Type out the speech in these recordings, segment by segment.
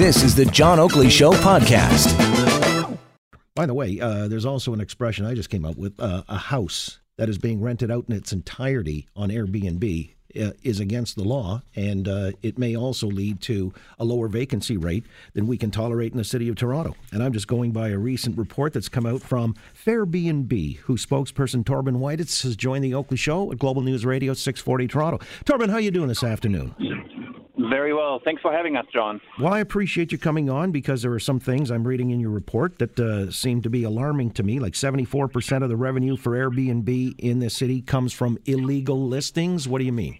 This is the John Oakley Show podcast. By the way, uh, there's also an expression I just came up with uh, a house that is being rented out in its entirety on Airbnb uh, is against the law, and uh, it may also lead to a lower vacancy rate than we can tolerate in the city of Toronto. And I'm just going by a recent report that's come out from Fairbnb, whose spokesperson Thorben Wieditz has joined the Oakley Show at Global News Radio 640 Toronto. Thorben, how you doing this afternoon? Very well. Thanks for having us, John. Well, I appreciate you coming on because there are some things I'm reading in your report that uh, seem to be alarming to me. Like 74% of the revenue for Airbnb in the city comes from illegal listings. What do you mean?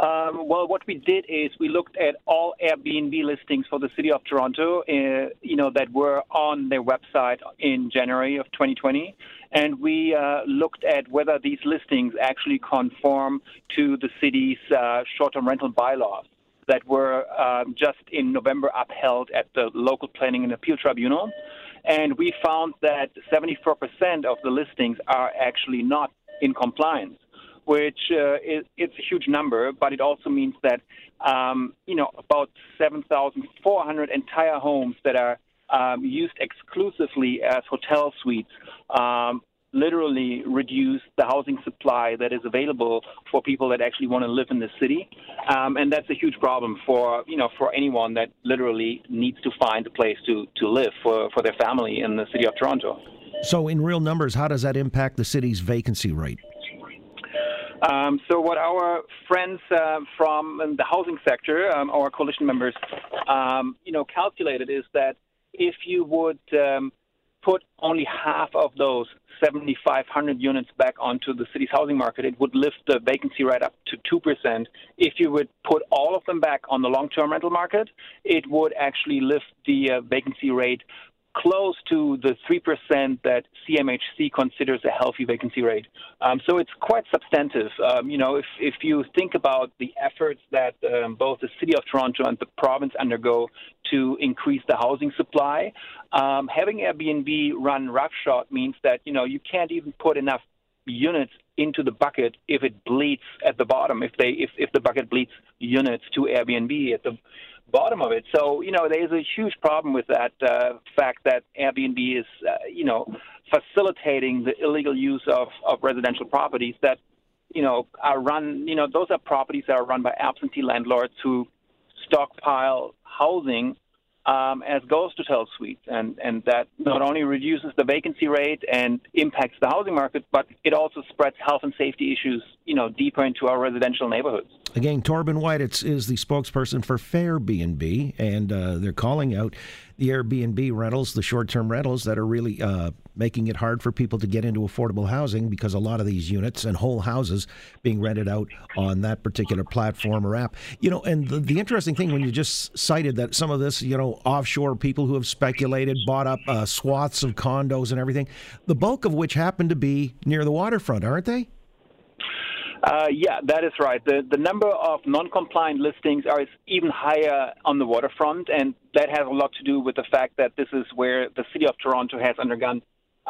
Um, well, what we did is we looked at all Airbnb listings for the city of Toronto, uh, you know, that were on their website in January of 2020, and we uh, looked at whether these listings actually conform to the city's uh, short-term rental bylaws that were um, just in November upheld at the local planning and appeal tribunal. And we found that 74% of the listings are actually not in compliance which uh, is it's a huge number, but it also means that um, you know about 7,400 entire homes that are um, used exclusively as hotel suites um, literally reduce the housing supply that is available for people that actually want to live in the city, um, and that's a huge problem for you know for anyone that literally needs to find a place to to live for for their family in the city of Toronto. So, in real numbers, how does that impact the city's vacancy rate? Um, so what our friends uh, from the housing sector, um, our coalition members, um, you know, calculated is that if you would um, put only half of those 7,500 units back onto the city's housing market, it would lift the vacancy rate up to 2%. If you would put all of them back on the long-term rental market, it would actually lift the uh, vacancy rate close to the 3% that CMHC considers a healthy vacancy rate. Um, so it's quite substantive. Um, you know, if, if you think about the efforts that um, both the City of Toronto and the province undergo to increase the housing supply, um, having Airbnb run roughshod means that, you know, you can't even put enough units into the bucket if it bleeds at the bottom if they if, if the bucket bleeds units to Airbnb at the bottom of it. So, you know, there's a huge problem with that uh, fact that Airbnb is, uh, you know, facilitating the illegal use of, of residential properties that, you know, are run, you know, those are properties that are run by absentee landlords who stockpile housing um, as to hotel suites, and and that not only reduces the vacancy rate and impacts the housing market, but it also spreads health and safety issues, you know, deeper into our residential neighborhoods. Again, Thorben Wieditz is the spokesperson for Fairbnb, and uh, they're calling out the Airbnb rentals, the short-term rentals that are really uh, making it hard for people to get into affordable housing because a lot of these units and whole houses being rented out on that particular platform or app. You know, and the, the interesting thing when you just cited that some of this, you know, offshore people who have speculated, bought up uh, swaths of condos and everything, the bulk of which happen to be near the waterfront, aren't they? Uh, yeah, that is right. The the number of non-compliant listings are even higher on the waterfront, and that has a lot to do with the fact that this is where the city of Toronto has undergone,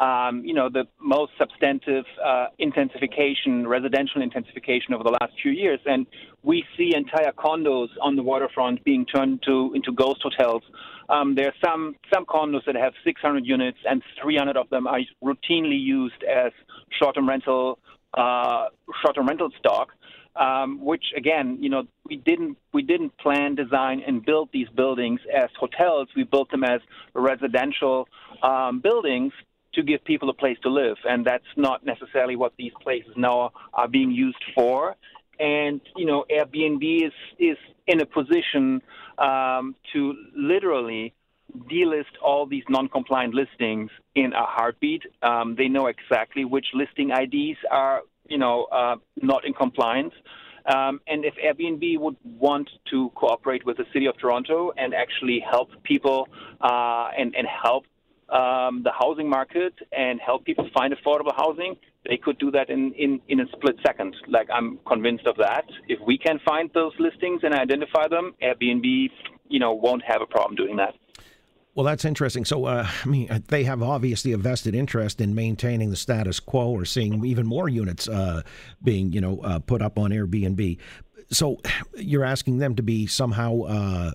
um, you know, the most substantive uh, intensification, residential intensification over the last few years, and we see entire condos on the waterfront being turned to into ghost hotels. Um, there are some some condos that have 600 units, and 300 of them are routinely used as short-term rental uh, short-term rental stock, um, which again, you know, we didn't we didn't plan, design, and build these buildings as hotels. We built them as residential um, buildings to give people a place to live, and that's not necessarily what these places now are being used for. And you know, Airbnb is is in a position um, to literally delist all these non-compliant listings in a heartbeat. Um, they know exactly which listing IDs are, you know, uh, not in compliance, Um, and if Airbnb would want to cooperate with the City of Toronto and actually help people uh, and, and help um, the housing market and help people find affordable housing, they could do that in, in, in a split second. Like, I'm convinced of that. If we can find those listings and identify them, Airbnb, you know, won't have a problem doing that. Well, that's interesting. So, uh, I mean, uh, they have obviously a vested interest in maintaining the status quo or seeing even more units uh, being, you know, uh, put up on Airbnb. So, you're asking them to be somehow uh,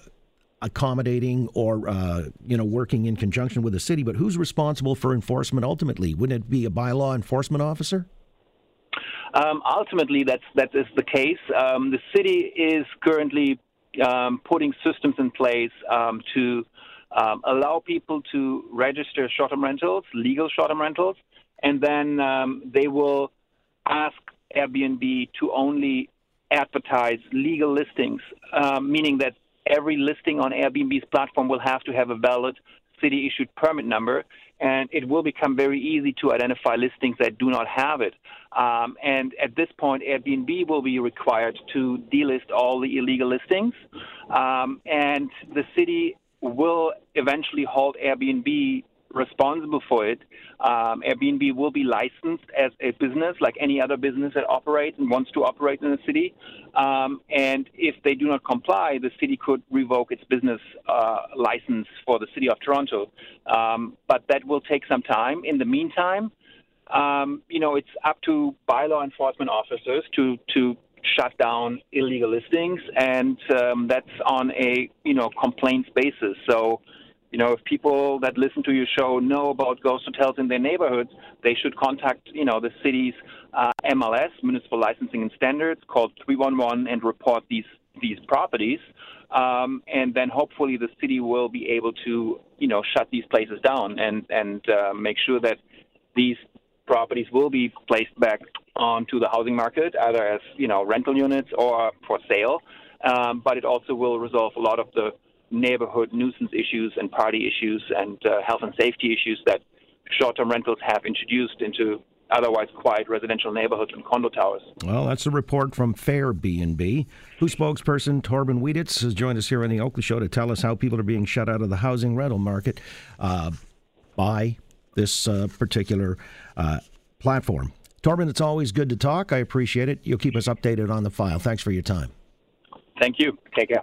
accommodating or, uh, you know, working in conjunction with the city. But who's responsible for enforcement ultimately? Wouldn't it be a bylaw enforcement officer? Um, ultimately, that's that is the case. Um, the city is currently um, putting systems in place um, to um, allow people to register short-term rentals, legal short-term rentals, and then um, they will ask Airbnb to only advertise legal listings, um, meaning that every listing on Airbnb's platform will have to have a valid city-issued permit number, and it will become very easy to identify listings that do not have it. Um, and at this point, Airbnb will be required to delist all the illegal listings, um, and the city will eventually hold Airbnb responsible for it. Um, Airbnb will be licensed as a business, like any other business that operates and wants to operate in the city. Um, and if they do not comply, the city could revoke its business uh, license for the city of Toronto. Um, but that will take some time. In the meantime, um, you know, it's up to bylaw enforcement officers to to shut down illegal listings, and um, that's on a you know complaints basis. So, you know, if people that listen to your show know about ghost hotels in their neighborhoods, they should contact you know the city's uh, MLS, Municipal Licensing and Standards, called 311 and report these these properties. Um, and then hopefully the city will be able to, you know, shut these places down and and uh, make sure that these properties will be placed back onto the housing market, either as you know rental units or for sale. Um, but it also will resolve a lot of the neighborhood nuisance issues and party issues and uh, health and safety issues that short-term rentals have introduced into otherwise quiet residential neighborhoods and condo towers. Well, that's a report from Fairbnb. Who spokesperson Thorben Wieditz has joined us here on the Oakley Show to tell us how people are being shut out of the housing rental market uh, by this uh, particular uh, platform. Thorben, it's always good to talk. I appreciate it. You'll keep us updated on the file. Thanks for your time. Thank you. Take care.